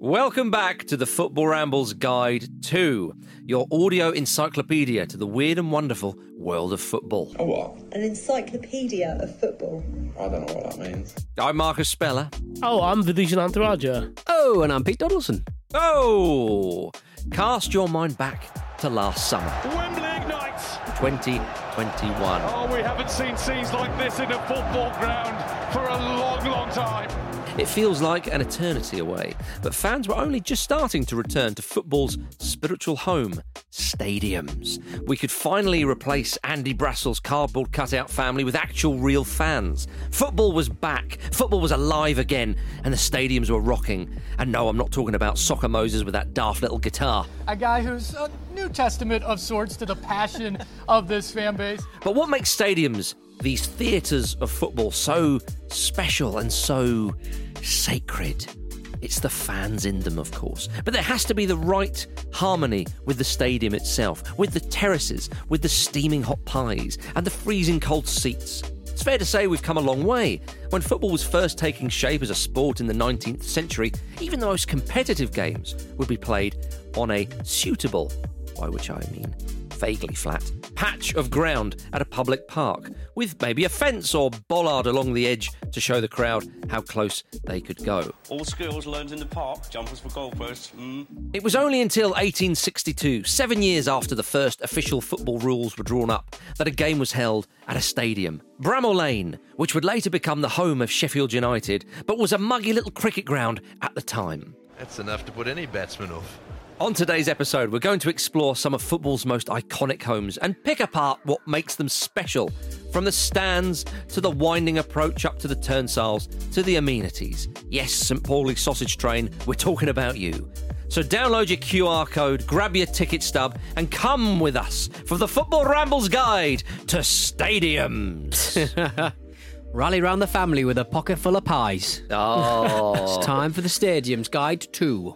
Welcome back to the Football Rambles Guide 2, your audio encyclopedia to the weird and wonderful world of football. A what? An encyclopedia of football. I don't know what that means. I'm Marcus Speller. Oh, I'm Vithushan Ehantharajah. Oh, and I'm Pete Donaldson. Oh, cast your mind back to last summer, Wembley ignites. 2021. Oh, we haven't seen scenes like this in a football ground for a long, long time. It feels like an eternity away, but fans were only just starting to return to football's spiritual home, stadiums. We could finally replace Andy Brassell's cardboard cutout family with actual real fans. Football was back, football was alive again, and the stadiums were rocking. And no, I'm not talking about Soccer Moses with that daft little guitar. a guy who's a New Testament of sorts to the passion of this fan base. But what makes stadiums, these theatres of football, so special and so sacred? It's the fans in them, of course. But there has to be the right harmony with the stadium itself, with the terraces, with the steaming hot pies, and the freezing cold seats. It's fair to say we've come a long way. When football was first taking shape as a sport in the 19th century, even the most competitive games would be played on a suitable, by which I mean vaguely flat, patch of ground at a public park, with maybe a fence or bollard along the edge to show the crowd how close they could go. All skills learned in the park, jumpers for goalposts. Mm. It was only until 1862, seven years after the first official football rules were drawn up, that a game was held at a stadium, Bramall Lane, which would later become the home of Sheffield United, but was a muggy little cricket ground at the time. That's enough to put any batsman off. On today's episode, we're going to explore some of football's most iconic homes and pick apart what makes them special. From the stands to the winding approach up to the turnstiles to the amenities. Yes, St. Pauli sausage train, we're talking about you. So download your QR code, grab your ticket stub, and come with us for the Football Rambles Guide to Stadiums. Rally round the family with a pocket full of pies. oh, It's time for the Stadium's Guide 2.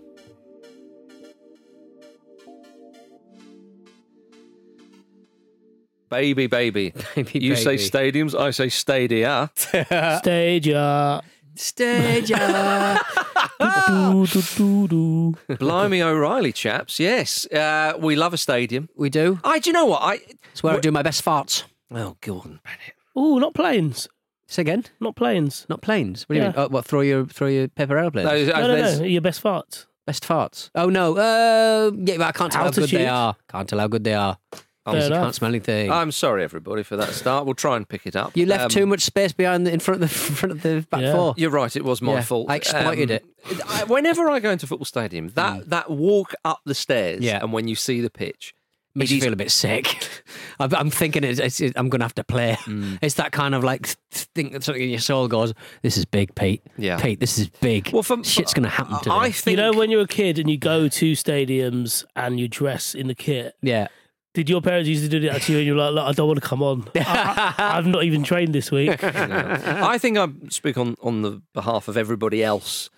Baby, baby. Baby, you say stadiums, I say stadia. Stadia. Stadia. do, do, do, do. Blimey O'Reilly, chaps. Yes, uh, we love a stadium. we do. I, do you know what? I. It's where I do my best farts. Oh, Gordon Bennett. Ooh, not planes. Say again? Not planes. Not planes. What do you Yeah. mean? Oh, what, throw your, throw your paper airplanes? No, No, no, no. Your best farts. Best farts. Oh, no. Uh, yeah, but I can't tell how good they are. Can't tell how good they are. Obviously, enough. can't smell anything. I'm sorry, everybody, for that start. We'll try and pick it up. you left Um, too much space behind the, in front of the front of the back Yeah. four. You're right. It was my Yeah, fault. I exploited it. I- whenever I go into football stadium, that that walk up the stairs, Yeah. and when you see the pitch, Makes it you is- feel a bit sick. I'm, I'm thinking it's, it's, I'm going to have to play. Mm. It's that kind of like thing that something in your soul goes, "This is big, Pete. Yeah. Pete, this is big. Well, for- shit's going to happen to I me." think You know, when you're a kid and you go to stadiums and you dress in the kit, Yeah. Did your parents used to do that to you and you're like, look, I don't want to come on. I, I, I've not even trained this week. I think I speak on on the behalf of everybody else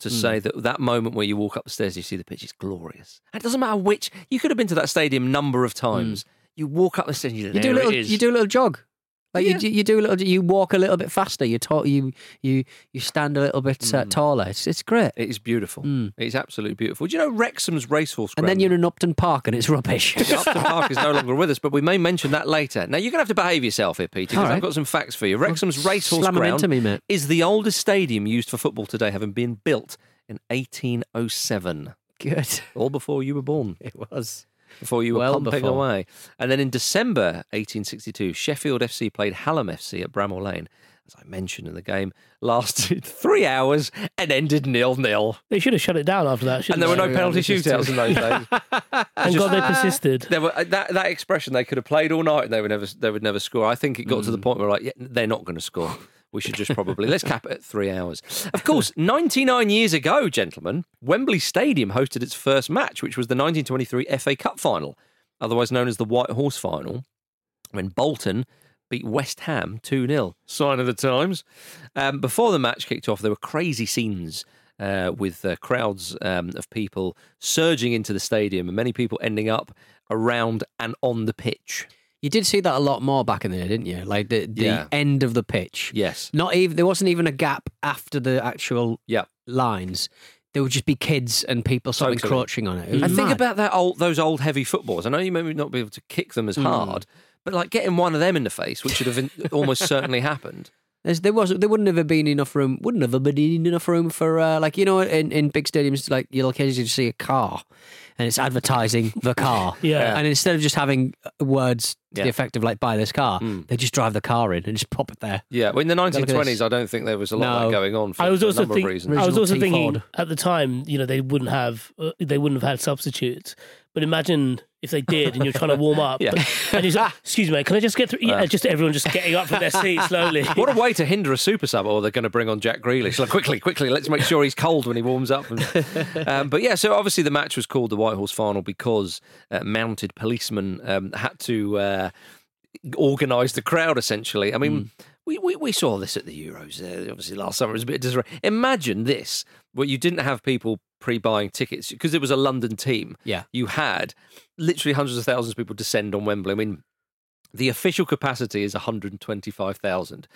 to Hmm. say that that moment where you walk up the stairs, you see the pitch is glorious. And it doesn't matter which. You could have been to that stadium number of times. You walk up the stairs, you. You do a little, it is. you do a little jog. Like Yeah. you, you do a little, you walk a little bit faster. You talk, you you you stand a little bit uh, taller. It's it's great. It is beautiful. Mm. It's absolutely beautiful. Do you know Wrexham's Racecourse And then you're in Upton Park and it's rubbish. Yeah, Upton Park is no longer with us, but we may mention that later. Now, you're going to have to behave yourself here, Peter, because I've got some facts for you. Wrexham's Racecourse Slam 'em ground me, is the oldest stadium used for football today, having been built in 1807. Good. All before you were born. It was. Before you were Well pumping before. away. And then in December 1862, Sheffield FC played Hallam FC at Bramall Lane. As I mentioned in the game, lasted three hours and ended nil nil. They should have shut it down after that. And shouldn't there were no penalty shootouts in those days. Thank God they persisted. There were uh, that that expression they could have played all night and they would never they would never score. I think it got to the Mm. point where like yeah, they're not going to score. We should just probably let's cap it at three hours. Of course, 99 years ago, gentlemen, Wembley Stadium hosted its first match, which was the 1923 FA Cup final, otherwise known as the White Horse Final, when Bolton beat West Ham 2 0. Sign of the times. Um, before the match kicked off, there were crazy scenes. Uh, with uh, crowds um, of people surging into the stadium and many people ending up around and on the pitch. You did see that a lot more back in the day, didn't you? Like the, the Yeah. end of the pitch. Yes. Not even there wasn't even a gap after the actual Yeah. lines. There would just be kids and people sort of encroaching on it. it And think about that old those old heavy footballs. I know you may not be able to kick them as Hmm. hard, but like getting one of them in the face, which should have in- almost certainly happened. There's, there was there wouldn't have been enough room. Wouldn't have been enough room for uh, like you know in, in big stadiums like you'll occasionally see a car, and it's advertising the car. Yeah. And instead of just having uh, words to Yeah. the effect of like buy this car, Mm. they just drive the car in and just pop it there. Yeah, well, in the 1920s. I don't think there was a lot of No. that going on for, I was for a also number think, of reasons. I was also T thinking Ford. at the time, you know, they wouldn't have uh, they wouldn't have had substitutes. But imagine if they did, and you're trying to warm up, Yeah. and he's like, "Excuse me, can I just get through?" Yeah, just everyone just getting up from their seat slowly. What a way to hinder a super sub, or they're going to bring on Jack Grealish. Like, quickly, quickly, let's make sure he's cold when he warms up. And- um, but yeah, so obviously the match was called the White Horse Final because uh, mounted policemen um, had to uh, organise the crowd, essentially. I mean, we, we, we saw this at the Euros. Uh, obviously, last summer it was a bit disarray. Imagine this, where you didn't have people pre buying tickets because it was a London team. Yeah. You had literally hundreds of thousands of people descend on Wembley. I mean, the official capacity is 125,000.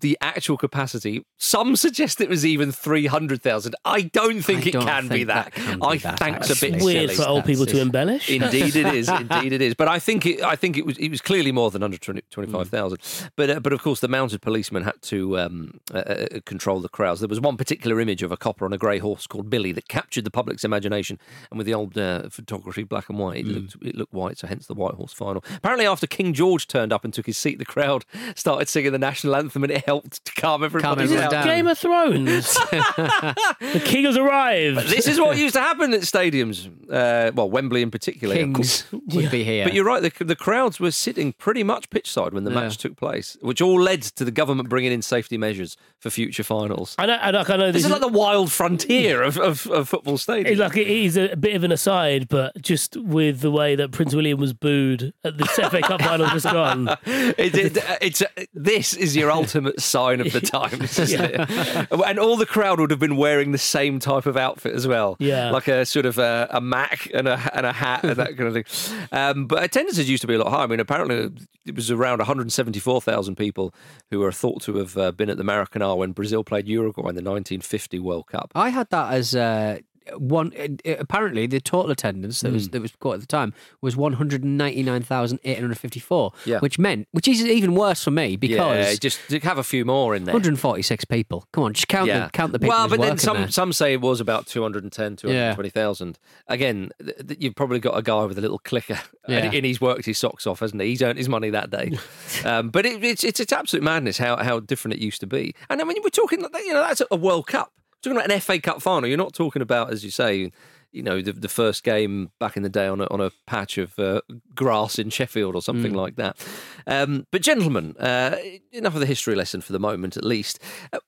The actual capacity, some suggest it was even 300,000. I don't think I it don't can be that. that can be I that, think it's a bit. Weird silly. for old people to it. embellish. Indeed, it is. Indeed, it is. But I think it. I think it was. It was clearly more than under twenty five thousand. But uh, but of course, the mounted policemen had to um, uh, uh, control the crowds. There was one particular image of a copper on a grey horse called Billy that captured the public's imagination. And with the old uh, photography, black and white, it looked it looked white. So hence the White Horse final. Apparently, after King George turned up and took his seat, the crowd started singing the national anthem, and it helped to calm everybody everyone down. down. Game of Thrones. the king has arrived. This is what used to happen at stadiums. Uh, well, Wembley in particular. Kings would be here. But you're right. The, the crowds were sitting pretty much pitch side when the Yeah. match took place, which all led to the government bringing in safety measures for future finals. I know. I know. I know This this is like the wild frontier of, of, of football It's stadiums. like it is a bit of an aside, but just with the way that Prince William was booed at the FA Cup final just gone. It, it, it's this is your ultimate sign of the times, it? And all the crowd would have been wearing the same type of outfit as well. Yeah. like a sort of a, a mac and a and a hat and that kind of thing. Um, but attendances used to be a lot higher. I mean, apparently it was around 174,000 people who are thought to have uh, been at the Maracanã when Brazil played Uruguay in the 1950 World Cup. I had that as uh, one. it- it- apparently, the total attendance that was Hmm. that was caught at the time was one hundred ninety nine thousand eight hundred fifty four. Yeah. which meant which is even worse for me yeah, because just to have a few more in there. one hundred forty six people. Come on, just count yeah. the count the people. Well, who's but then working some there. some say it was about 210, 220,000. Again, th- th- you've probably got a guy with a little clicker, and, Yeah. and he's worked his socks off, hasn't he? He's earned his money that day. um, but it, it's, it's it's absolute madness how how different it used to be. And I mean, we're talking, like, you know, that's a World Cup. Talking about an FA Cup final. You're not talking about, as you say. You know the, the first game back in the day on a, on a patch of uh, grass in Sheffield or something like that. Um, but gentlemen, uh, enough of the history lesson for the moment, at least. Uh,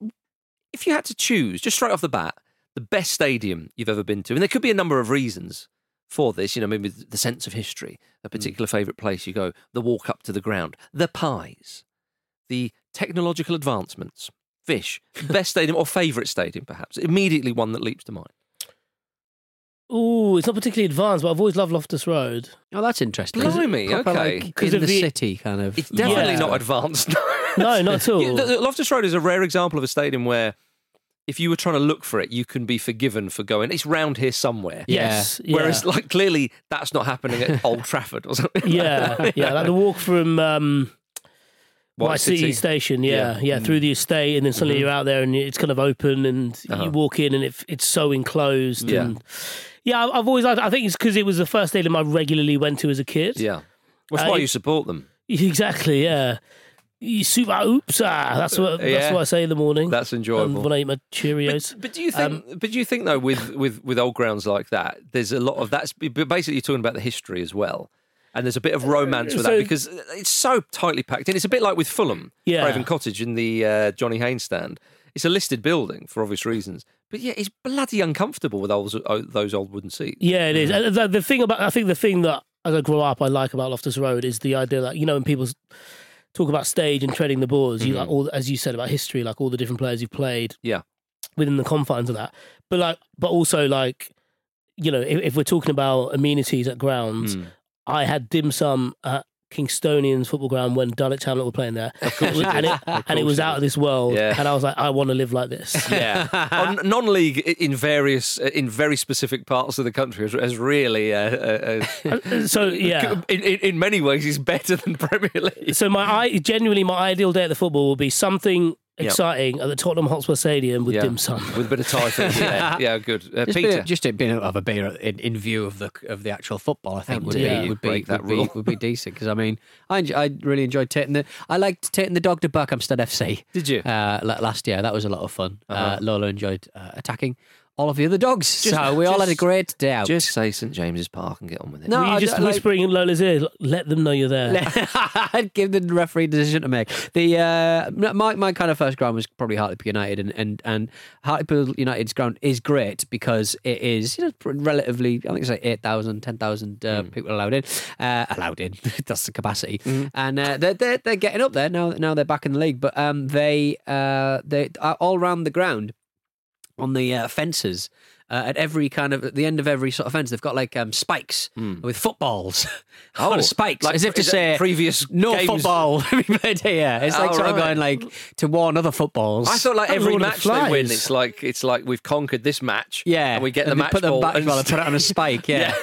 if you had to choose, just straight off the bat, the best stadium you've ever been to, and there could be a number of reasons for this, you know, maybe the sense of history, a particular favourite place you go, the walk up to the ground, the pies, the technological advancements, fish, best stadium or favourite stadium, perhaps, immediately one that leaps to mind. Ooh, it's not particularly advanced, but I've always loved Loftus Road. Oh, that's interesting. Blimey, Proper, okay. like, 'Cause in of the the- city kind of. It's definitely Yeah. not advanced. No, not at all. Yeah, the- the Loftus Road is a rare example of a stadium where if you were trying to look for it, you can be forgiven for going, it's round here somewhere. yes. Yeah. Whereas, like, clearly that's not happening at Old Trafford or something. yeah, yeah, like the walk from um, White, City. Station, yeah, yeah, Mm. through the estate, and then suddenly you're out there, and it's kind of open, and Mm-hmm. Uh-huh. you walk in, and it, it's so enclosed, Yeah. and yeah, I've always liked. I think it's because it was the first stadium I regularly went to as a kid. Yeah. That's Uh, why you support them. exactly. Yeah, You super Hoops ah. That's what yeah. that's what I say in the morning. That's um, enjoyable. when I eat my Cheerios. But, but do you think? but do you think though, with, with with old grounds like that, there's a lot of that's basically you're talking about the history as well, and there's a bit of romance with so- that because it's so tightly packed in. It's a bit like with Fulham, Yeah. Craven Cottage in the uh, Johnny Haynes stand. It's a listed building for obvious reasons, but yeah, it's bloody uncomfortable with those those old wooden seats. Yeah, it is. And the, the thing about I think the thing that as I grow up I like about Loftus Road is the idea that you know when people talk about stage and treading the boards, you like all as you said about history, like all the different players you've played Yeah, within the confines of that. But like, but also like, you know, if, if we're talking about amenities at grounds, Mm. I had dim sum at Kingstonian's football ground when Dulwich Hamlet were playing there, Of course you and it, and it was out of this world. Yeah. And I was like, I want to live like this. Yeah, On non-league in various in very specific parts of the country has, really, uh, uh, uh, So yeah. in, in in many ways, is better than Premier League. So my i- genuinely my ideal day at the football will be something. Exciting at the Tottenham Hotspur Stadium with Yeah. dim sum. with a bit of Thai food. Yeah, yeah, good. Uh, Just, Peter, Being, just it being of a beer in, in view of the of the actual football, I think would be, dare you would be break that would be would be decent because I mean I enj- I really enjoyed taking the I liked taking the dog to Berkhamsted FC. Did you? uh, last year? That was a lot of fun. uh Uh-huh. Lola enjoyed uh, attacking all of the other dogs, so we all had a great day out. just say St James's Park and get on with it. No, Were you I just don't like- whispering in Lola's ear, let them know you're there. I'd give the referee the decision to make. The uh, my my kind of first ground was probably Hartlepool United, and and and Hartlepool United's ground is great because it is you know relatively I think it's like 8,000, 10,000 uh, people allowed in, uh, allowed in. That's the capacity, and uh, they're, they're they're getting up there now. Now they're back in the league, but um they uh they are all around the ground on the uh, fences. Uh, at every kind of at the end of every sort of fence, they've got like um, spikes with footballs Oh, spikes, like- as if to say previous no games? football played here. It's like Oh, sort of going like to warn other footballs. I thought like Like every match the they win, it's like it's like we've conquered this match. yeah, and we get the and they match put the ball. match and ball and put it on a spike. Yeah,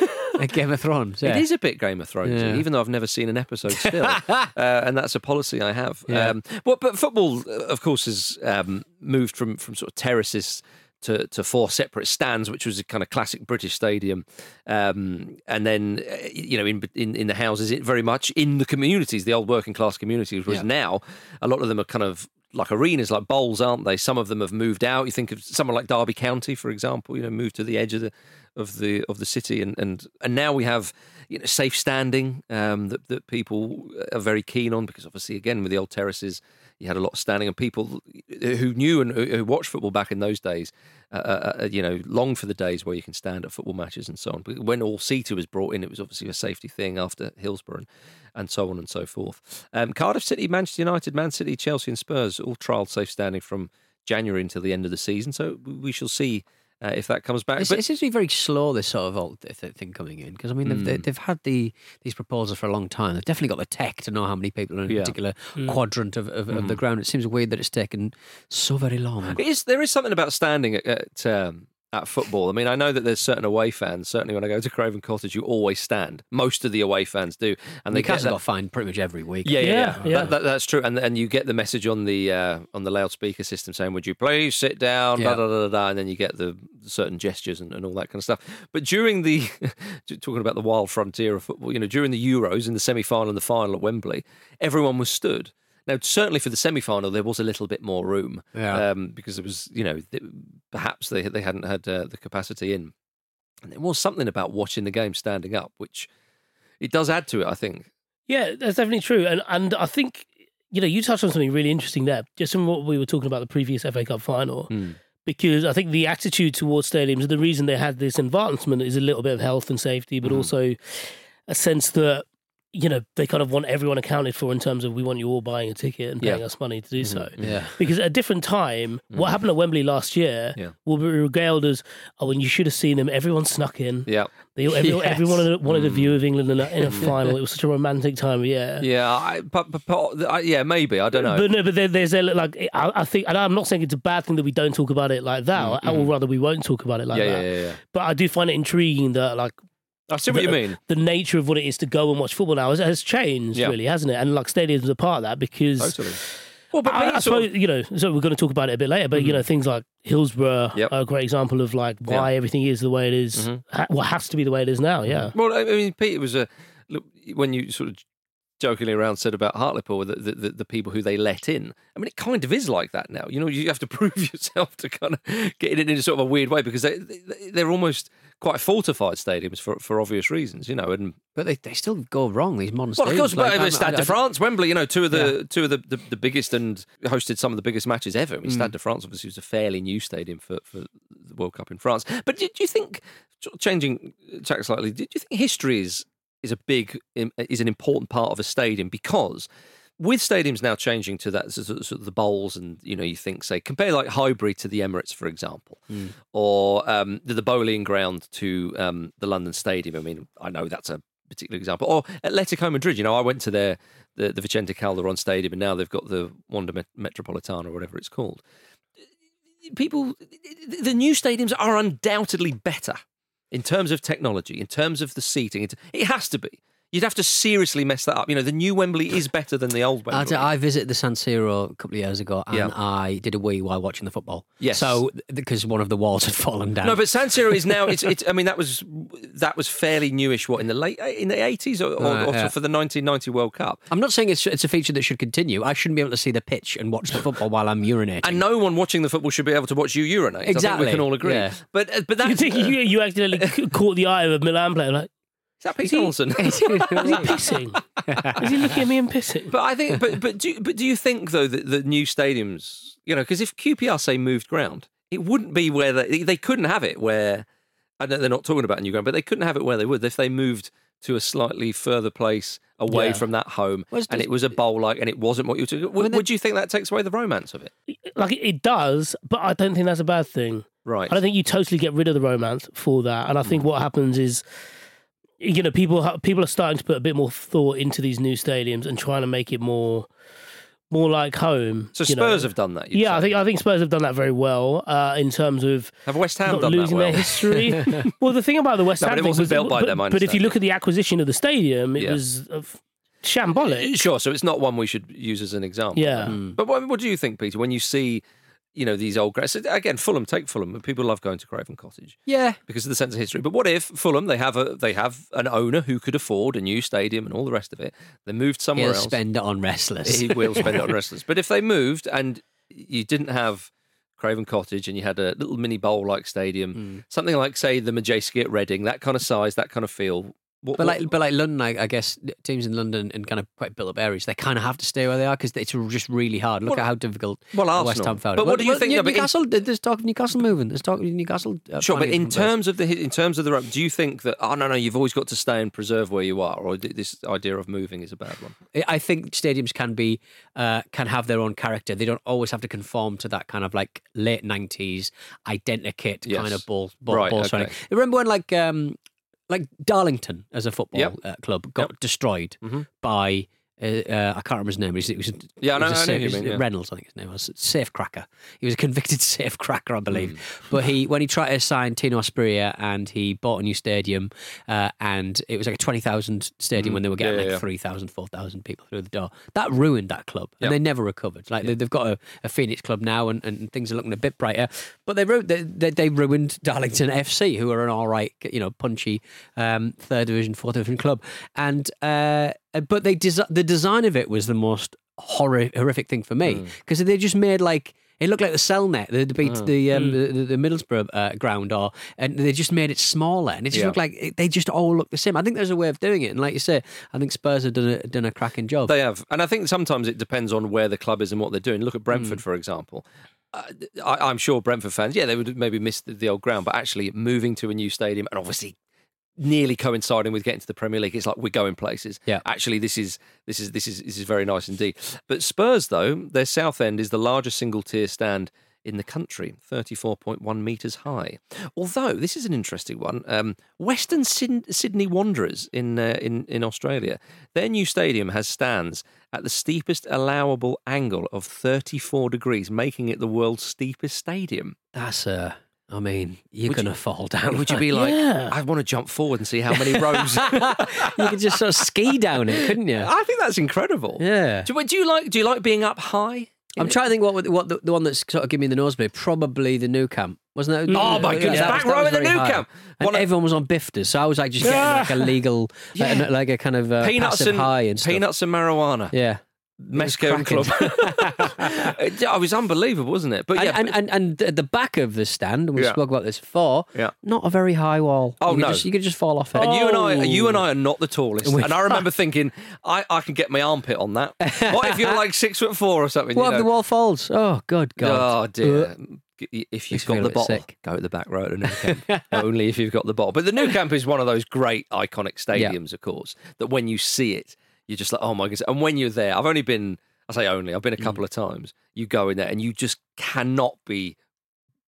Game of Thrones. Yeah. It is a bit Game of Thrones, Yeah. even though I've never seen an episode still, uh, and that's a policy I have. Yeah. Um, well, but football, uh, of course, has um, moved from from sort of terraces to, to four separate stands, which was a kind of classic British stadium, um, and then uh, you know in, in in the houses, it very much in the communities, the old working class communities. Whereas Yeah. now, a lot of them are kind of like arenas, like bowls, aren't they? Some of them have moved out. You think of someone like Derby County, for example. You know, moved to the edge of the of the of the city, and and and now we have you know safe standing um, that that people are very keen on because obviously again with the old terraces. You had a lot of standing, and people who knew and who who watched football back in those days, uh, uh, uh, you know, longed for the days where you can stand at football matches and so on. But when all seater was brought in, it was obviously a safety thing after Hillsborough and, and so on and so forth. Um, Cardiff City, Manchester United, Man City, Chelsea, and Spurs all trialled safe standing from January until the end of the season. So we shall see uh, if that comes back. It's, But- it seems to be very slow. This sort of old th- th- thing coming in because I mean they've, Mm. they- they've had the these proposals for a long time. They've definitely got the tech to know how many people are in a Yeah. particular quadrant of, of, of the Mm. ground. It seems weird that it's taken so very long. It is, there is something about standing at at, um, at football. I mean, I know that there's certain away fans. Certainly, when I go to Craven Cottage, you always stand. Most of the away fans do, and they get Newcastle that- got fined pretty much every week. Yeah, yeah, yeah. Yeah, yeah. That, that, that's true. And and you get the message on the uh, on the loudspeaker system saying, "Would you please sit down?" Yeah. Da, da, da, da, da, and then you get the certain gestures and, and all that kind of stuff. But during the talking about the wild frontier of football, you know, during the Euros in the semi final and the final at Wembley, everyone was stood. Now, certainly for the semi final, there was a little bit more room Yeah. um, because it was, you know, perhaps they they hadn't had uh, the capacity in. And there was something about watching the game standing up, which it does add to it, I think. Yeah, that's definitely true. And and I think you know you touched on something really interesting there, just from what we were talking about the previous FA Cup final. Hmm. Because I think the attitude towards stadiums, and the reason they had this advancement is a little bit of health and safety, but also a sense that you know, they kind of want everyone accounted for in terms of we want you all buying a ticket and Yeah. paying us money to do mm-hmm. so. Yeah. Because at a different time, what mm-hmm. happened at Wembley last year Yeah. will be regaled as, oh, when you should have seen them, everyone snuck in. Yeah. They, everyone, Yes. everyone wanted, a mm. view of England in a, in a final. It was such a romantic time of year. Yeah, I, but, but, but I, yeah, maybe I don't know. But no, but there, there's a, like I, I think, and I'm not saying it's a bad thing that we don't talk about it like that, mm, or, or mm. rather we won't talk about it like Mm, yeah, that. yeah, yeah, yeah. But I do find it intriguing that like I see what you mean. the nature of what it is to go and watch football now has, has changed, Yeah. really, hasn't it? And like stadiums are part of that because Totally. Well, but I, I suppose you know. So we're going to talk about it a bit later, but you mm-hmm. know things like Hillsborough Yep. are a great example of like why everything is the way it is, mm-hmm. ha- what has to be the way it is now. Yeah, mm-hmm. Well, I mean, Pete it was a look when you sort of jokingly around said about Hartlepool the, the, the, the people who they let in. I mean, it kind of is like that now. You know, you have to prove yourself to kind of get in it in a sort of a weird way because they, they they're almost quite fortified stadiums for for obvious reasons. You know, and But they, they still go wrong. These modern well, of course, stadiums, but like, I'm- Stade de France, Wembley, you know, two of the two of the, the, the biggest and hosted some of the biggest matches ever. I mean, Mm. Stade de France obviously was a fairly new stadium for, for the World Cup in France. But do, do you think, changing tack slightly, do you think history is is a big is an important part of a stadium because with stadiums now changing to that sort of, sort of the bowls and you know you think say compare like Highbury to the Emirates for example or um, the, the Boleyn Ground to um, the London Stadium I mean I know that's a particular example or Atletico Madrid you know I went to their the, the Vicente Calderon Stadium and now they've got the Wanda Met- Metropolitana or whatever it's called people the new stadiums are undoubtedly better in terms of technology, in terms of the seating. It, it has to be. You'd have to seriously mess that up. You know, the new Wembley is better than the old Wembley. I visited the San Siro a couple of years ago, and Yeah. I did a wee while watching the football. Yes. So because one of the walls had fallen down. no, but San Siro is now. It's, it's. I mean, that was that was fairly newish. What in the late in the eighties or, or, Right, or yeah. for the nineteen ninety World Cup. I'm not saying it's it's a feature that should continue. I shouldn't be able to see the pitch and watch the football while I'm urinating. And no one watching the football should be able to watch you urinate. I think Exactly, we can all agree. yeah. But uh, but you that's think you, you accidentally c- caught the eye of a Milan player like. Is that Pete Is he- Donaldson? Is he pissing? Is he looking at me and pissing? But I think, but but do but do you think though that the new stadiums, you know, because if QPR say moved ground, it wouldn't be where they they couldn't have it where. I know they're not talking about a new ground, but they couldn't have it where they would if they moved to a slightly further place away Yeah. from that home, Well, it's and it was a bowl like, and it wasn't what you took. Would, then- would you think that takes away the romance of it? Like it, it does, but I don't think that's a bad thing. Right. I don't think you totally get rid of the romance for that. And I think hmm. what happens is, you know, people people are starting to put a bit more thought into these new stadiums and trying to make it more more like home. so you know. Spurs have done that. Yeah, I think I think Spurs have done that very well uh, in terms of have West Ham done that losing well? their history. well, the thing about the West No, Ham but it thing wasn't was, built by but, them, but if you look at the acquisition of the stadium, it Yeah. was of shambolic. Sure. So it's not one we should use as an example. Yeah. But what, what do you think, Peter, when you see, you know, these old grass? Again, Fulham, take Fulham. And people love going to Craven Cottage. yeah, because of the sense of history. But what if Fulham they have a they have an owner who could afford a new stadium and all the rest of it? They moved somewhere he'll else. spend it on wrestlers. he will spend it on wrestlers. But if they moved and you didn't have Craven Cottage and you had a little mini bowl like stadium, Hmm. something like say the Madejski at Reading, that kind of size, that kind of feel. What, But what- like, but like London, I, I guess teams in London and kind of quite built up areas, they kind of have to stay where they are because it's just really hard. Look Well- at how difficult well, West Ham found. But what do you Well, think? New- but in- Newcastle, there's talk of Newcastle moving. There's talk of Newcastle. Uh, Sure, but in place. terms of the in terms of the do you think that oh no no you've always got to stay and preserve where you are, or this idea of moving is a bad one? I think stadiums can be uh, can have their own character. They don't always have to conform to that kind of like late nineties identikit Yes. kind of ball ball, Right, ball okay. Remember when like um like Darlington as a football Yep. uh, club got Yep. destroyed Mhm. by. Uh, uh, I can't remember his name. Was, it was, Yeah, I know- was a I know safe- it mean, yeah. Reynolds, I think his name was safe cracker. He was a convicted safe cracker, I believe. Hmm. But he, when he tried to sign Tino Asprilla, and he bought a new stadium, uh, and it was like a twenty thousand stadium when they were Hmm. Yeah, getting yeah, like yeah. 3,000, 4,000 people through the door. That ruined that club, and they never recovered. Like they, they've got a, a Phoenix club now, and, and things are looking a bit brighter. But they they, they, they ruined Darlington FC, who are an all right, you know, punchy um, third division, fourth division club, and uh, but they desi- the design of it was the most horror- horrific thing for me because they just made like. It looked like the Cellnet, the the, beat, the, um, the the Middlesbrough uh, ground, or and they just made it smaller, and it just Yeah. looked like it, they just all look the same. I think there's a way of doing it, and like you say, I think Spurs have done a done a cracking job. They have, and I think sometimes it depends on where the club is and what they're doing. Look at Hmm. Brentford, for example. Uh, I, I'm sure Brentford fans, yeah, they would maybe miss the, the old ground, but actually moving to a new stadium and obviously nearly coinciding with getting to the Premier League. It's like we're going places. Yeah. Actually, this is this is this is this is very nice indeed. But Spurs, though, their south end is the largest single tier stand in the country, 34.1 metres high. Although, this is an interesting one. Um, Western Syd- Sydney Wanderers in, uh, in, in Australia, their new stadium has stands at the steepest allowable angle of 34 degrees, making it the world's steepest stadium. That's uh I mean, you're Would gonna you- fall down. Would you be like, Yeah. I want to jump forward and see how many rows? you could just sort of ski down it, couldn't you? I think that's incredible. Yeah. Do, do you like do you like being up high? I'm trying to think what what the, the one that's sort of giving me the nosebleed. Probably the Nou Camp, wasn't it? Oh, my goodness, back row at the Nou high. Camp. And One everyone was on bifters, so I was like just getting like a legal, like, Yeah. like a kind of uh, peanuts passive and high and stuff. peanuts and marijuana. Yeah. Més que un. Club. it it was unbelievable, wasn't it? But And, yeah, and, and, and at the back of the stand, and we Yeah. spoke about this before, Yeah. not a very high wall. Oh, you could no. just, you could just fall off it. and you and I, you and I are not the tallest. And I remember thinking, I, I can get my armpit on that. What if you're like six foot four or something? What you if the wall falls? Oh, good God! Oh dear. Uh, if you've Makes me got feel a the bit bottle, sick. go to the back row the Nou Camp. Only if you've got the bottle. But the Nou Camp is one of those great iconic stadiums, of course, that when you see it, you're just like, oh my goodness. And when you're there, I've only been, I say only, I've been a Mm. couple of times. You go in there and you just cannot be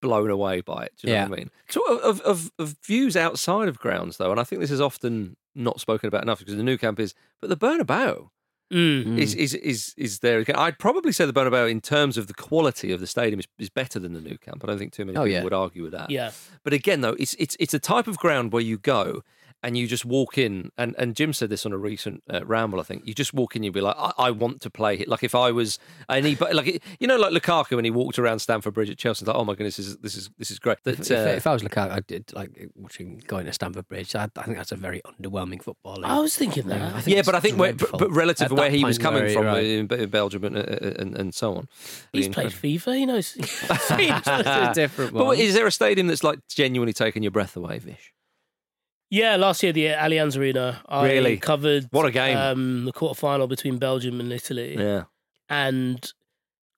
blown away by it. Do you know what I mean? So of, of, of views outside of grounds, though, and I think this is often not spoken about enough because the Nou Camp is, but the Bernabeu Mm. is, is is is there again. I'd probably say the Bernabeu, in terms of the quality of the stadium, is, is better than the Nou Camp. I don't think too many Oh, people yeah. would argue with that. Yeah. But again, though, it's it's it's a type of ground where you go and you just walk in, and, and Jim said this on a recent uh, ramble. I think you just walk in, you'd be like, I, I want to play here. Like if I was anybody, like you know, like Lukaku when he walked around Stamford Bridge at Chelsea, it's like, oh my goodness, this is this is this is great. That, If, if, uh, if I was Lukaku, I did like watching going to Stamford Bridge. I, I think that's a very underwhelming football league. I was thinking that. I think yeah, but I think where, but, but relative to where he was coming where- from right. in, in Belgium and, uh, and and so on, He's played incredible. FIFA. He knows. It's a different But is there a stadium that's like genuinely taking your breath away, Vish? Yeah, last year the Allianz Arena. I Really? covered What a game. Um, the quarterfinal between Belgium and Italy, Yeah, and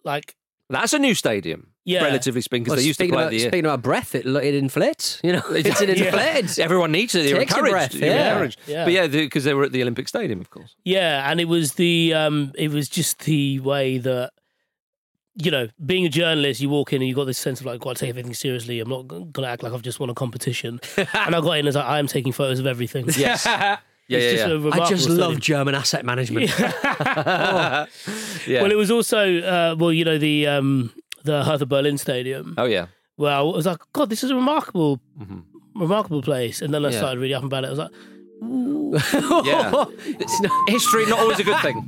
like that's a new stadium, Yeah. relatively speaking, because Well, they used to speaking play about, at the. speaking about breath, it, it inflates. You know, it's an Yeah. inflated. Everyone needs it. You're Takes a encouraged. breath, You're yeah. encouraged. Yeah. But yeah, because they were at the Olympic Stadium, of course. Yeah, and it was the um it was just the way that you know, being a journalist, you walk in and you got this sense of like, got to take everything seriously. I'm not going to act like I've just won a competition. and I got in as like, I am taking photos of everything. Yes. Yeah, It's yeah, just yeah. a I just stadium. love German asset management. yeah. Well, it was also uh, well, you know, the um the Hertha Berlin Stadium. oh yeah. Well, I was like, God, this is a remarkable, Mhm. remarkable place. And then I Yeah. started reading up about it. I was like, Yeah. It's not, history not always a good thing.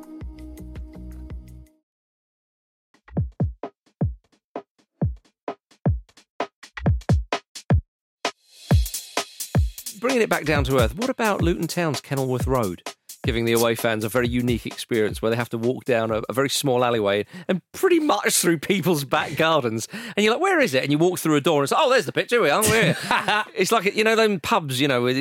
Bringing it back down to earth, what about Luton Town's Kenilworth Road? giving the away fans a very unique experience where they have to walk down a, a very small alleyway and pretty much through people's back gardens. And you're like, where is it? And you walk through a door and it's like, oh, there's the pitch. Here we are. We're here. it's like, you know, them pubs, you know, with,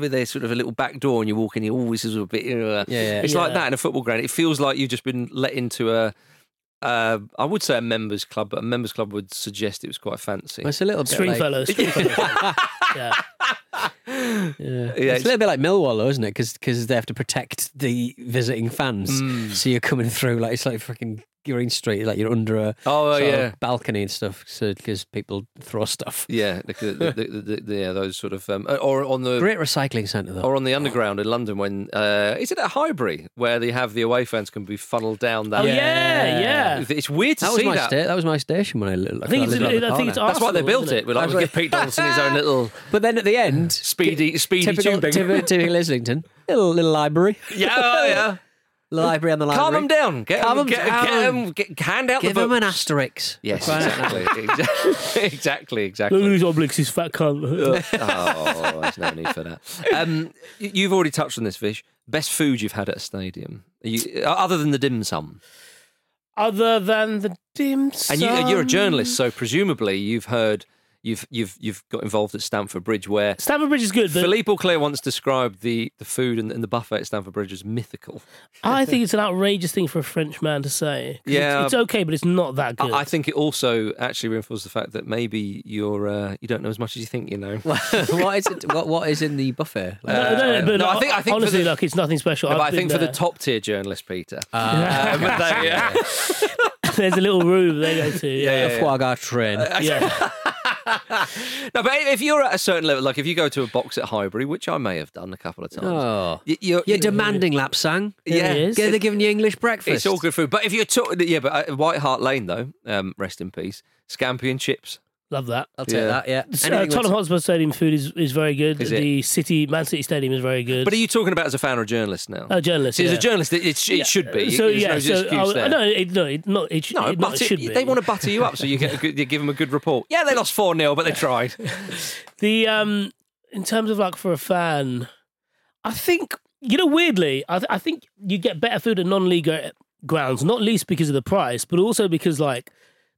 with their sort of a little back door and you walk in, you always is a bit, you know, uh, Yeah, yeah. It's like that in a football ground. It feels like you've just been let into a, uh, I would say a members club, but a members club would suggest it was quite fancy. It's a little bit Stringfellow. like, Stringfellow. yeah. yeah. Yeah, it's, it's- a little bit like Millwall, though, isn't it? Because they have to protect the visiting fans. Mm. So you're coming through like it's like fucking Green Street, like you're under a Oh, sort of yeah. balcony and stuff. So because people throw stuff. Yeah, the, the, the, the, the, yeah, those sort of, um, or on the Great recycling centre though. or on the underground in London when uh, is it at Highbury where they have the away fans can be funneled down that? Oh, yeah, yeah. It's weird to that was see my that. sta- that was my station when I lived. I think it's, lived around the I think it's. That's why they built isn't it. We're like, we give Pete Donaldson his own little But then at the end, speedy, speedy typical, tubing. typical, typical Islington, little little library, yeah, oh, yeah. little library on the library. Calm them down. Get Calm 'em- 'em get, down. get 'em- get- hand out Give the them books. an asterisk. Yes, Right. exactly, exactly, exactly, Look exactly. at these obliques, fat cunt. oh, there's no need for that. Um, y- you've already touched on this, Vish. Best food you've had at a stadium, you, uh, other than the dim sum. Other than the dim sum. And you, and you're a journalist, so presumably you've heard, you've you've you've got involved at Stamford Bridge, where Stamford Bridge is good, but Philippe Auclair once described the, the food and, and the buffet at Stamford Bridge as mythical. I think it's an outrageous thing for a French man to say. Yeah. It's, it's okay, but it's not that good. I, I think it also actually reinforces the fact that maybe you're uh, you don't know as much as you think you know. what is it? What what is in the buffet? Like, No, no, no, but no, I think- I think honestly, the- like it's nothing special. No, but I've I been think for the top tier journalist, Peter. Ah. um, they, uh, there's a little room they go to. Yeah, a foie gras train. yeah. No, but if you're at a certain level, like if you go to a box at Highbury, which I may have done a couple of times, Oh, y- you're, you're demanding Lapsang. Yeah. Yeah, they're giving you English breakfast. It's all good food. But if you're talking, yeah, but uh, White Hart Lane though, um, rest in peace, scampi and chips. Love that. I'll take Yeah. that. Yeah. Uh, Anything Tottenham with- Hotspur Stadium food is, is very good. Is it? the City Man City Stadium is very good. But are you talking about as a fan or a journalist now? a journalist? See, as yeah. a journalist, it, it, sh- it should be. So There's yeah, no so excuse oh, there. no, it, no, it, not it, No, it, not, butter- it should be. they want to butter you up so you get a good, you give them a good report. Yeah, they lost 4 0, but they tried. The um, in terms of like for a fan, I think you know weirdly, I, th- I think you get better food at non-league uh, grounds, not least because of the price, but also because like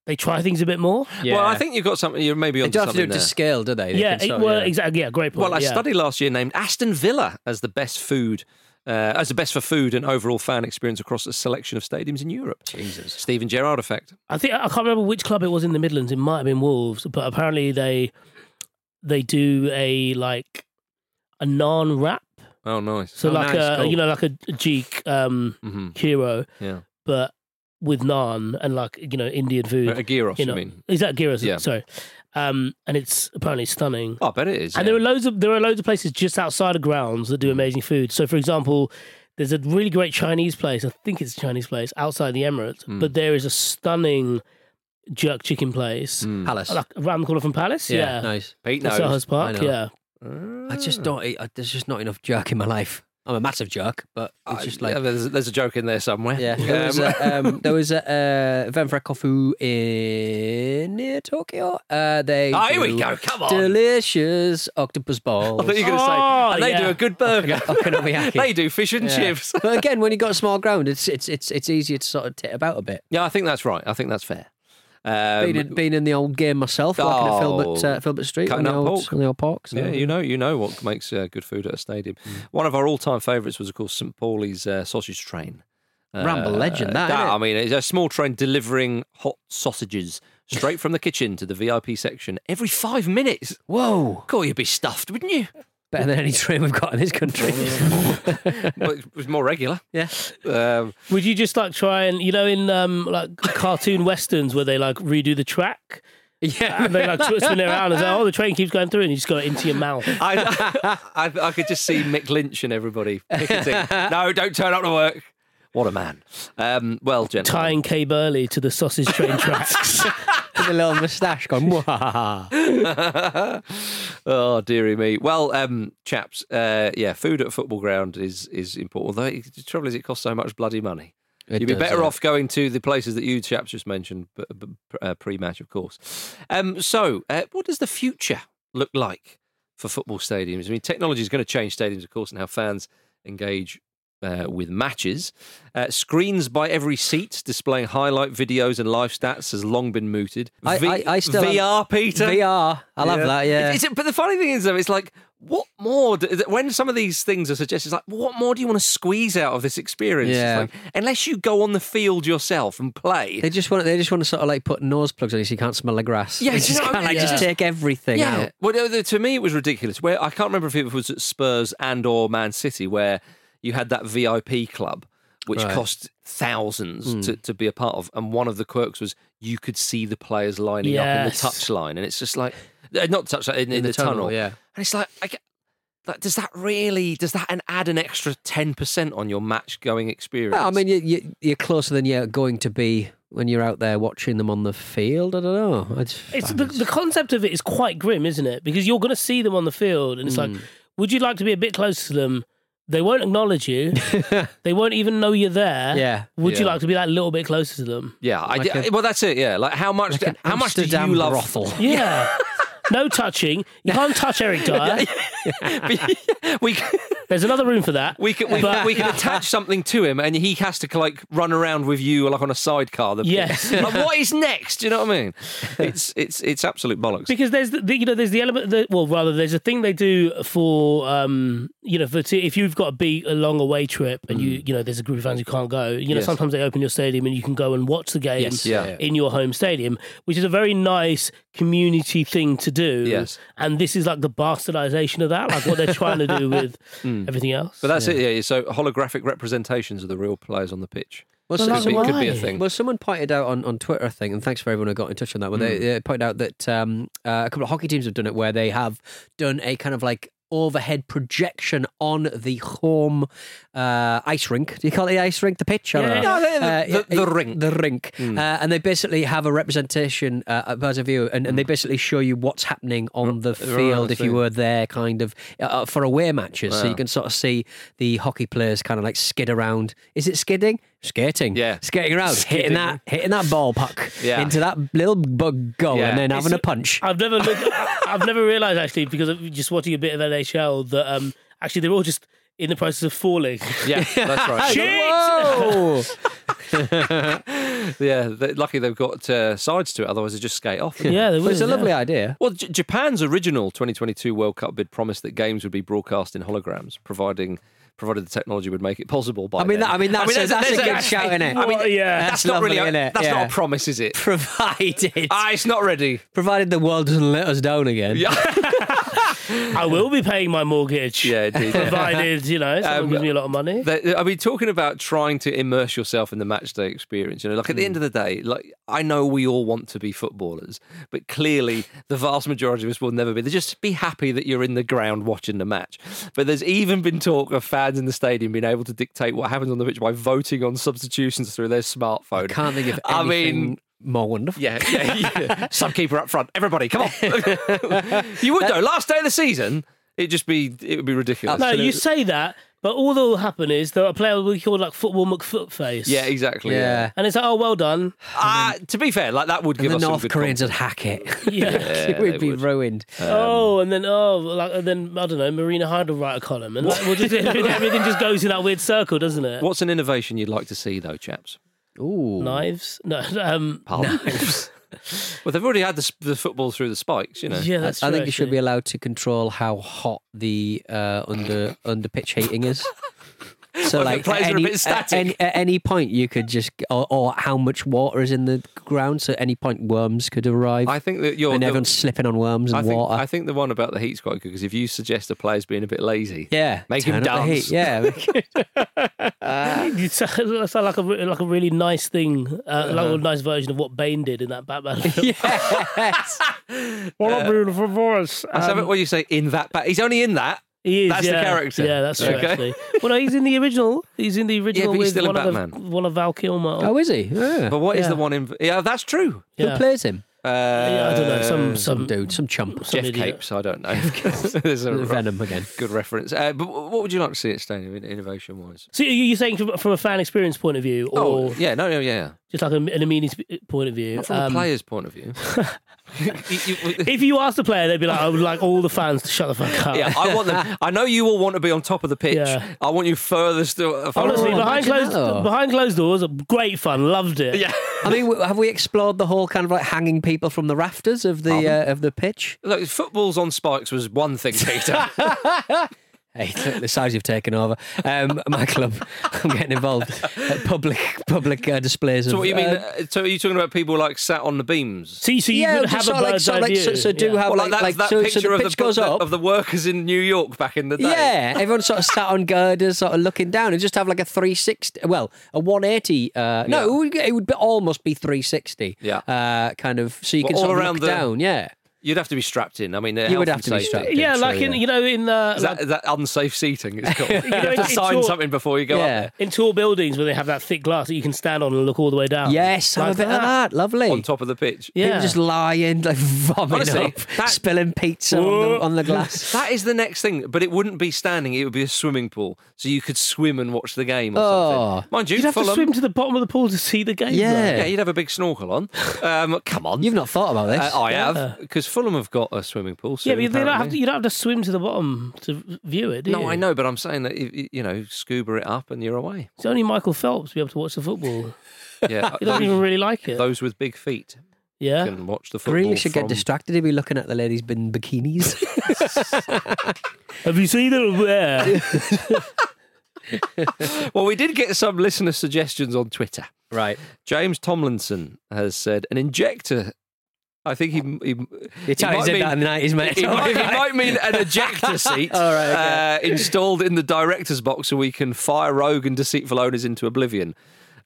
they try things a bit more. Well, I think you've got something, you're maybe They on don't have to do something it to scale, do they? They yeah, can it- well, yeah. exactly. Yeah, great point. Well, I yeah. studied last year named Aston Villa as the best food, uh, as the best for food and overall fan experience across a selection of stadiums in Europe. Jesus. Steven Gerrard effect. I think I can't remember which club it was in the Midlands. It might have been Wolves, but apparently they they do a like a non wrap. Oh, nice. So Oh, like nice, a cool. you know like a Jeek um, hmm hero, Yeah. but with naan and like you know Indian food. A gyros, you you know, mean? is that gyros? Yeah. Sorry, um, and it's apparently stunning. Oh, I bet it is. And yeah. there are loads of there are loads of places just outside of grounds that do amazing food. So, for example, there's a really great Chinese place. I think it's a Chinese place outside the Emirates, Hmm. but there is a stunning jerk chicken place Mm. Palace. like around the corner from Palace. yeah, Yeah, nice. Pete At knows. Selhurst Park. I know. Yeah, I just don't. eat- I, there's just not enough jerk in my life. I'm a massive jerk, but it's just like Yeah, there's, there's a joke in there somewhere. Yeah, there was Um, a, um, there was a uh, event for Kofu in near Tokyo. Uh, they Oh, here we do go, come on. delicious octopus balls. I thought you were going to say, Oh, and they do a good burger. Okonomiyaki. they do fish and Yeah. chips. but again, when you've got a small ground, it's it's it's it's easier to sort of tit about a bit. Yeah, I think that's right. I think that's fair. Um, Being in, being in the old game myself, working at Filbert, Oh. uh, Filbert Street on the, old, pork. on the old pork. so- Yeah, you know, you know what makes uh, good food at a stadium. One of our all-time favourites was, of course, St Pauli's uh, sausage train. Ramble legend, that? I mean, it's a small train delivering hot sausages straight from the kitchen to the VIP section every five minutes. Whoa, God, you'd be stuffed, wouldn't you? Better than any train we've got in this country. but it was more regular. yeah, Um, would you just like try and you know in um, like cartoon westerns where they like redo the track? yeah. And they like spin it around and say, "Oh, the train keeps going through," and you just got it into your mouth. I, I, I could just see Mick Lynch and everybody picketing. no, don't turn up to work. What a man. Um, well, gentlemen. Tying Kay Burley to the sausage train tracks. With a little moustache going. Oh dearie me. Well, um, chaps, uh, yeah, food at a football ground is is important. Although the trouble is, it costs so much bloody money. It You'd be does, better yeah. off going to the places that you chaps just mentioned, but, but, uh, pre-match, of course. Um, so, uh, what does the future look like for football stadiums? I mean, technology is going to change stadiums, of course, and how fans engage uh, with matches. Uh, screens by every seat displaying highlight videos and live stats has long been mooted. I- V- I- I still VR, have- Peter. VR. I love that, yeah. It's- but the funny thing is, though, it's like, what more? do- when some of these things are suggested, it's like, what more do you want to squeeze out of this experience? It's Yeah. like, unless you go on the field yourself and play. They just want they just want to sort of like put nose plugs on you so you can't smell the grass. Yeah, They just know what I kind of like just take everything yeah. out. Well, to me, it was ridiculous. Where I can't remember if it was at Spurs and or Man City, where you had that VIP club, which Right. cost thousands Mm. to, to be a part of, and one of the quirks was you could see the players lining up in the touchline. and it's just like uh, not touch in, in, In the the, tunnel, tunnel, yeah. And it's like, I get, like, does that really does that an- add an extra ten percent on your match going experience? Well, I mean, you, you, you're closer than you're going to be when you're out there watching them on the field. I don't know. I just It's the, the concept of it is quite grim, isn't it? Because you're going to see them on the field, and it's Mm. like, would you like to be a bit close to them? They won't acknowledge you. they won't even know you're there. Yeah. Would you Yeah. like to be that little bit closer to them? yeah, I like di- a- well, that's it. Yeah, like how much? like an how much do Amsterdam you love? brothel. Yeah. No touching. You can't touch Eric Dier. we There's another room for that. We can we, But- we can attach something to him, and he has to like run around with you like on a sidecar. The Yes. like, what is next? Do you know what I mean? It's it's it's absolute bollocks. because there's the, the- you know there's the element that well rather there's a thing they do for um you know for to, if you've got to be a long away trip and you you know there's a group of fans who can't go you know Mm. Yes. sometimes they open your stadium and you can go and watch the game Yes. Yeah. in your home stadium which is a very nice community thing to do Yes. and this is like the bastardization of that like what they're trying to do with everything else Mm. But that's it. Yeah. So holographic representations of the real players on the pitch. Well, Well, so- Could be, could be a thing. Well, someone pointed out on, on Twitter, I think, and thanks for everyone who got in touch on that. But they, they pointed out that um, uh, a couple of hockey teams have done it where they have done a kind of like overhead projection on the home uh, ice rink. Do you call it the ice rink? The pitch? I don't Yeah. know. No, the- Uh, the- the rink. The rink. Uh, and they basically have a representation uh, a view, and, and they basically show you what's happening on the field if you were there, kind of uh, for away matches. So you can sort of see the hockey players kind of like skid around. Is it skidding? Skating. Yeah. Skating around, hitting that, hitting that ball puck Yeah. into that little bug goal, Yeah. and then having a punch. I've never looked, I've never realized actually because of just watching a bit of NHL that um actually they're all just in the process of falling Yeah, that's right. Whoa! yeah, they, lucky they've got uh, sides to it. Otherwise, they just skate off. yeah they But it's a would, yeah. lovely idea. Well, J- Japan's original 2022 World Cup bid promised that games would be broadcast in holograms, providing provided the technology would make it possible. By I mean, then. that- I mean, that's a- that's a good shout, innit? I mean, Well, yeah. that's, That's not really. lovely, A, innit? that's Yeah. not a promise, is it? Provided, Ah, it's not ready. provided the world doesn't let us down again. Yeah, I will be paying my mortgage. yeah, indeed. Provided, you know, someone Um, gives me a lot of money. That- I mean, talking about trying to immerse yourself in the match day experience, you know, like at the Hmm. end of the day, like I know we all want to be footballers, but clearly the vast majority of us will never be. They just be happy that you're in the ground watching the match. But there's even been talk of fans in the stadium being able to dictate what happens on the pitch by voting on substitutions through their smartphone. I can't think of I mean, more wonderful. yeah, yeah, yeah. Subkeeper up front. Everybody, come on. you would though. Last day of the season, it'd just be it would be ridiculous. no, you say that, but all that will happen is that a player will be called like football McFootface. Yeah, exactly. Yeah. And it's like, oh, well done. Uh, to be fair, like that would And give the us some North good Koreans would hack it. Yeah. we'd be would. ruined. oh, and then oh, like and then I don't know. Marina Hyde will write a column, and like, we'll just, everything just goes in that weird circle, doesn't it? What's an innovation you'd like to see, though, chaps? Ooh. Knives? No. Um, Pardon? well, they've already had the, the football through the spikes, you know. yeah, that's I true, think you should be allowed to control how hot the uh, under under pitch heating is. So, Well, like, at are a any, bit at, any, at any point, you could just, or, or how much water is in the ground. So, at any point, worms could arrive, I think that you're. and the- slipping on worms and I think, water. I think the one about the heat's quite good because if you suggest a player's being a bit lazy, yeah, make him turn dance. heat. Yeah, You sound sound like a like a really nice thing, uh, like a nice version of what Bane did in that Batman film. yes. What a beautiful voice! I said, Um, what do you say in that? Ba- he's only in that. He is, that's the character. Yeah, that's true. Okay. Actually, well, no, he's in the original. He's in the original but he's with still in one of the, Batman. one of Val Kilmer. Oh, is he? Yeah. But what is Yeah. the one in? Yeah, that's true. Who yeah. plays him? Yeah, I don't know. Some some some dude, some chump. some Jeff idiot. Capes, I don't know. There's a Venom again. good reference. Uh, but what would you like to see at Stadium innovation wise? So you- you're saying from, from a fan experience point of view, or Oh, yeah, no, no, yeah. just like an, an immediate point of view? Not from Um, a player's point of view. You- you- if you ask the player, they'd be like, "I would like all the fans to shut the fuck up." yeah, I want them. I know you all want to be on top of the pitch. Yeah. I want you furthest. uh, Honestly, Oh, behind closed that, behind closed doors, great fun, loved it. Yeah. I mean, have we explored the whole kind of like hanging people from the rafters of the uh, of the pitch? Look, footballs on spikes was one thing, Peter. Hey, look, the size you've taken over. Um, my club, I'm getting involved. at public public uh, displays. so of, what you mean? uh, uh, so are you talking about people like sat on the beams? See, so you yeah, could just have a sort of like, bird's sort of eye like, so, view. so do Yeah. have Well, like, like, that, like that so, so picture the of, pitch the, goes the- up. of the workers in New York back in the day. Yeah, everyone sort of sat on girders, sort of looking down, and just have like a 360, well, a 180. Uh, no, it would, it would be, almost be 360. Yeah. uh, kind of so you Well, can all sort of around look the- down. Yeah, You'd have to be strapped in. I mean, You would health have to and be strapped in. Yeah, True, like in yeah. you know in uh, Is that, is that unsafe seating? It's called. you know, have to sign all- something before you go Yeah. up there. in tall buildings where they have that thick glass that you can stand on and look all the way down. yes, have a Like bit of that. Lovely. on top of the pitch. Yeah. People just lying, like vomiting Honestly, up, that- spilling pizza on the, on the glass. That is the next thing, but it wouldn't be standing. It would be a swimming pool, so you could swim and watch the game or Oh. something. Mind you, You'd have to swim to the bottom of the pool to see the game. Yeah. Yeah, you'd have a big snorkel on. Um, come on, You've not thought about this. Uh, I have because Fulham have got a swimming pool. Yeah, but you don't have to, you don't have to swim to the bottom to view it, do you? No, I know, but I'm saying that you, you know, scuba it up and you're away. It's only Michael Phelps be able to watch the football. Yeah, He doesn't even really like it. those with big feet Yeah. can watch the football. Really should get distracted. He'd be looking at the ladies in bikinis. Have you seen it over there? Well, we did get some listener suggestions on Twitter. right. James Tomlinson has said an injector. I think he, he, The Italians might did mean- that in the nineties, mate. He might, he might mean an ejector seat right, okay. uh, installed in the director's box so we can fire rogue and deceitful owners into oblivion.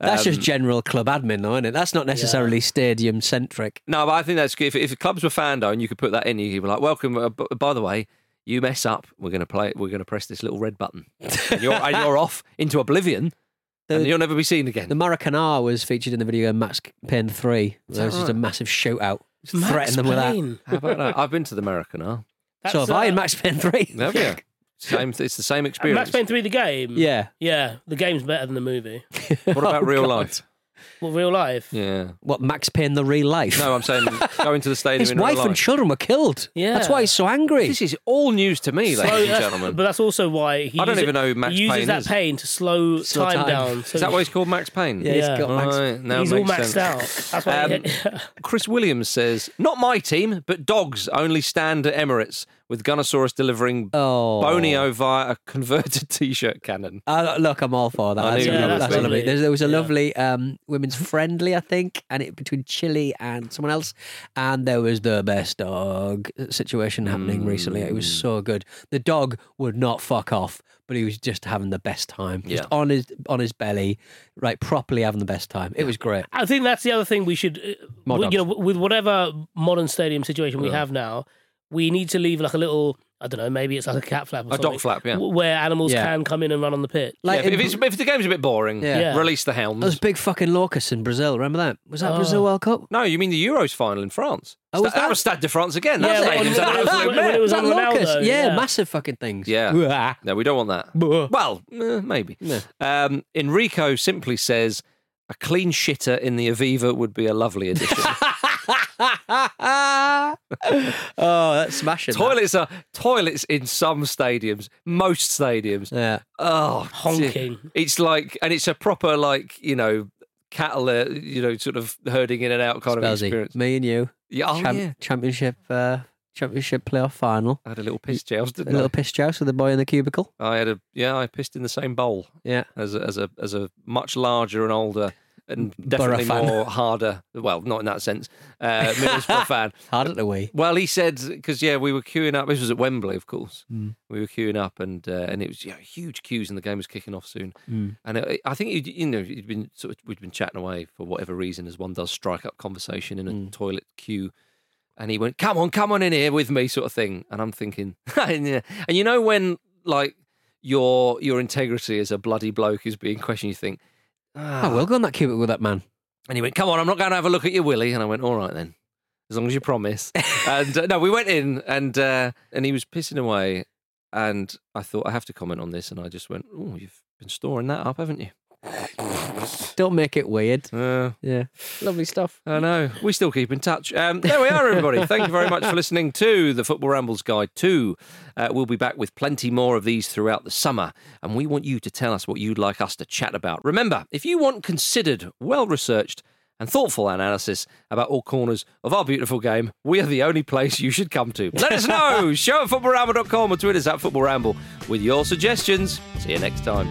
That's just Um, general club admin, though, isn't it? That's not necessarily stadium centric. No, but I think that's good. If, if the clubs were fan owned, you could put that in. You could be like, "Welcome." Uh, b- by the way, you mess up, we're going to play. We're going to press this little red button, and you're, and you're off into oblivion, and you'll never be seen again. The Maracana was featured in the video game Max Payne 3. that was just a right? massive shootout. Just Max threaten them with that. How about that? I've been to the Maracana. Huh? So have That's, I in uh, Max Payne 3. Have you? Same. It's the same experience. Max Payne 3, the game? Yeah. Yeah, the game's better than the movie. What about real God. life? Well, real life? Yeah. What, Max Payne the real life? No, I'm saying going to the stadium His in real wife life. and children were killed. Yeah. That's why he's so angry. This is all news to me, So ladies and gentlemen. But that's also why he I don't uses- even know who Max he uses Payne that is. pain to slow, Slow time, time. down. So Is that why he's called Max Payne? Yeah, he's Yeah. got Max. Right, now he's all makes maxed sense. out. That's why. Um, Chris Williams says, "Not my team, but dogs only stand at Emirates with Gunnosaurus delivering Oh. Bonio via a converted T-shirt cannon." Uh, look, I'm all for that. I That's, knew you That's lovely. There, there was a Yeah. lovely um, women's friendly, I think, and it between Chile and someone else, and there was the best dog situation happening recently. It was Mm. so good. The dog would not fuck off, but he was just having the best time, just Yeah. on his on his belly, right, properly having the best time. It was great. I think that's the other thing we should, uh, Mod you know, with whatever modern stadium situation we have now, we need to leave like a little, I don't know, maybe it's like a cat flap or A dog something, flap, yeah. where animals Yeah. can come in and run on the pitch. Like Yeah, if, in it's, if the game's a bit boring, Yeah. Yeah. release the hounds. those big fucking locusts in Brazil. Remember that? Was that Oh. Brazil World Cup? No, you mean the Euros final in France? Oh, was Sta- that? that? was Stade de France again. Yeah, That when- stadium's when it was- absolute when- when mess. it was that on Ronaldo, locust? Yeah, yeah. massive fucking things. Yeah. No, we don't want that. Well, eh, maybe. Yeah. Um, Enrico simply says a clean shitter in the Aviva would be a lovely addition. oh, that's smashing. that. toilets are toilets in some stadiums, most stadiums. Yeah. Oh, Honking. It's like, and it's a proper like you know cattle, uh, you know, sort of herding in and out kind of experience. Me and you. Yeah, oh Champ- yeah. Championship uh, championship playoff final. I had a little piss joust, A didn't little piss joust with the boy in the cubicle. I had a yeah, I pissed in the same bowl Yeah. as a, as a as a much larger and older and Borough definitely fan. more harder. Well, not in that sense. Uh, Middlesbrough fan. Harder to wee. Well, he said because yeah, we were queuing up. This was at Wembley, of course. Mm. We were queuing up, and uh, and it was yeah, huge queues, and the game was kicking off soon. Mm. And it, I think you know he'd been sort of we'd been chatting away for whatever reason, as one does, strike up conversation in a Mm. toilet queue. And he went, "Come on, come on in here with me," sort of thing. And I'm thinking, and and you know when like your your integrity as a bloody bloke is being questioned, you think, I will go in that cubicle with that man. and he went, "Come on, I'm not going to have a look at your willy." And I went, "All right then." as long as you promise. and uh, no, we went in and uh, and he was pissing away, and I thought I have to comment on this, and I just went, "Oh, you've been storing that up, haven't you?" Don't make it weird. Uh, Yeah, lovely stuff. I know. We still keep in touch. Um, there we are, everybody. Thank you very much for listening to the Football Ramble's Guide 2. Uh, we'll be back with plenty more of these throughout the summer, and we want you to tell us what you'd like us to chat about. Remember, if you want considered, well researched, and thoughtful analysis about all corners of our beautiful game, we are the only place you should come to. Let us know. Show at footballramble.com or Twitter's at footballramble with your suggestions. See you next time.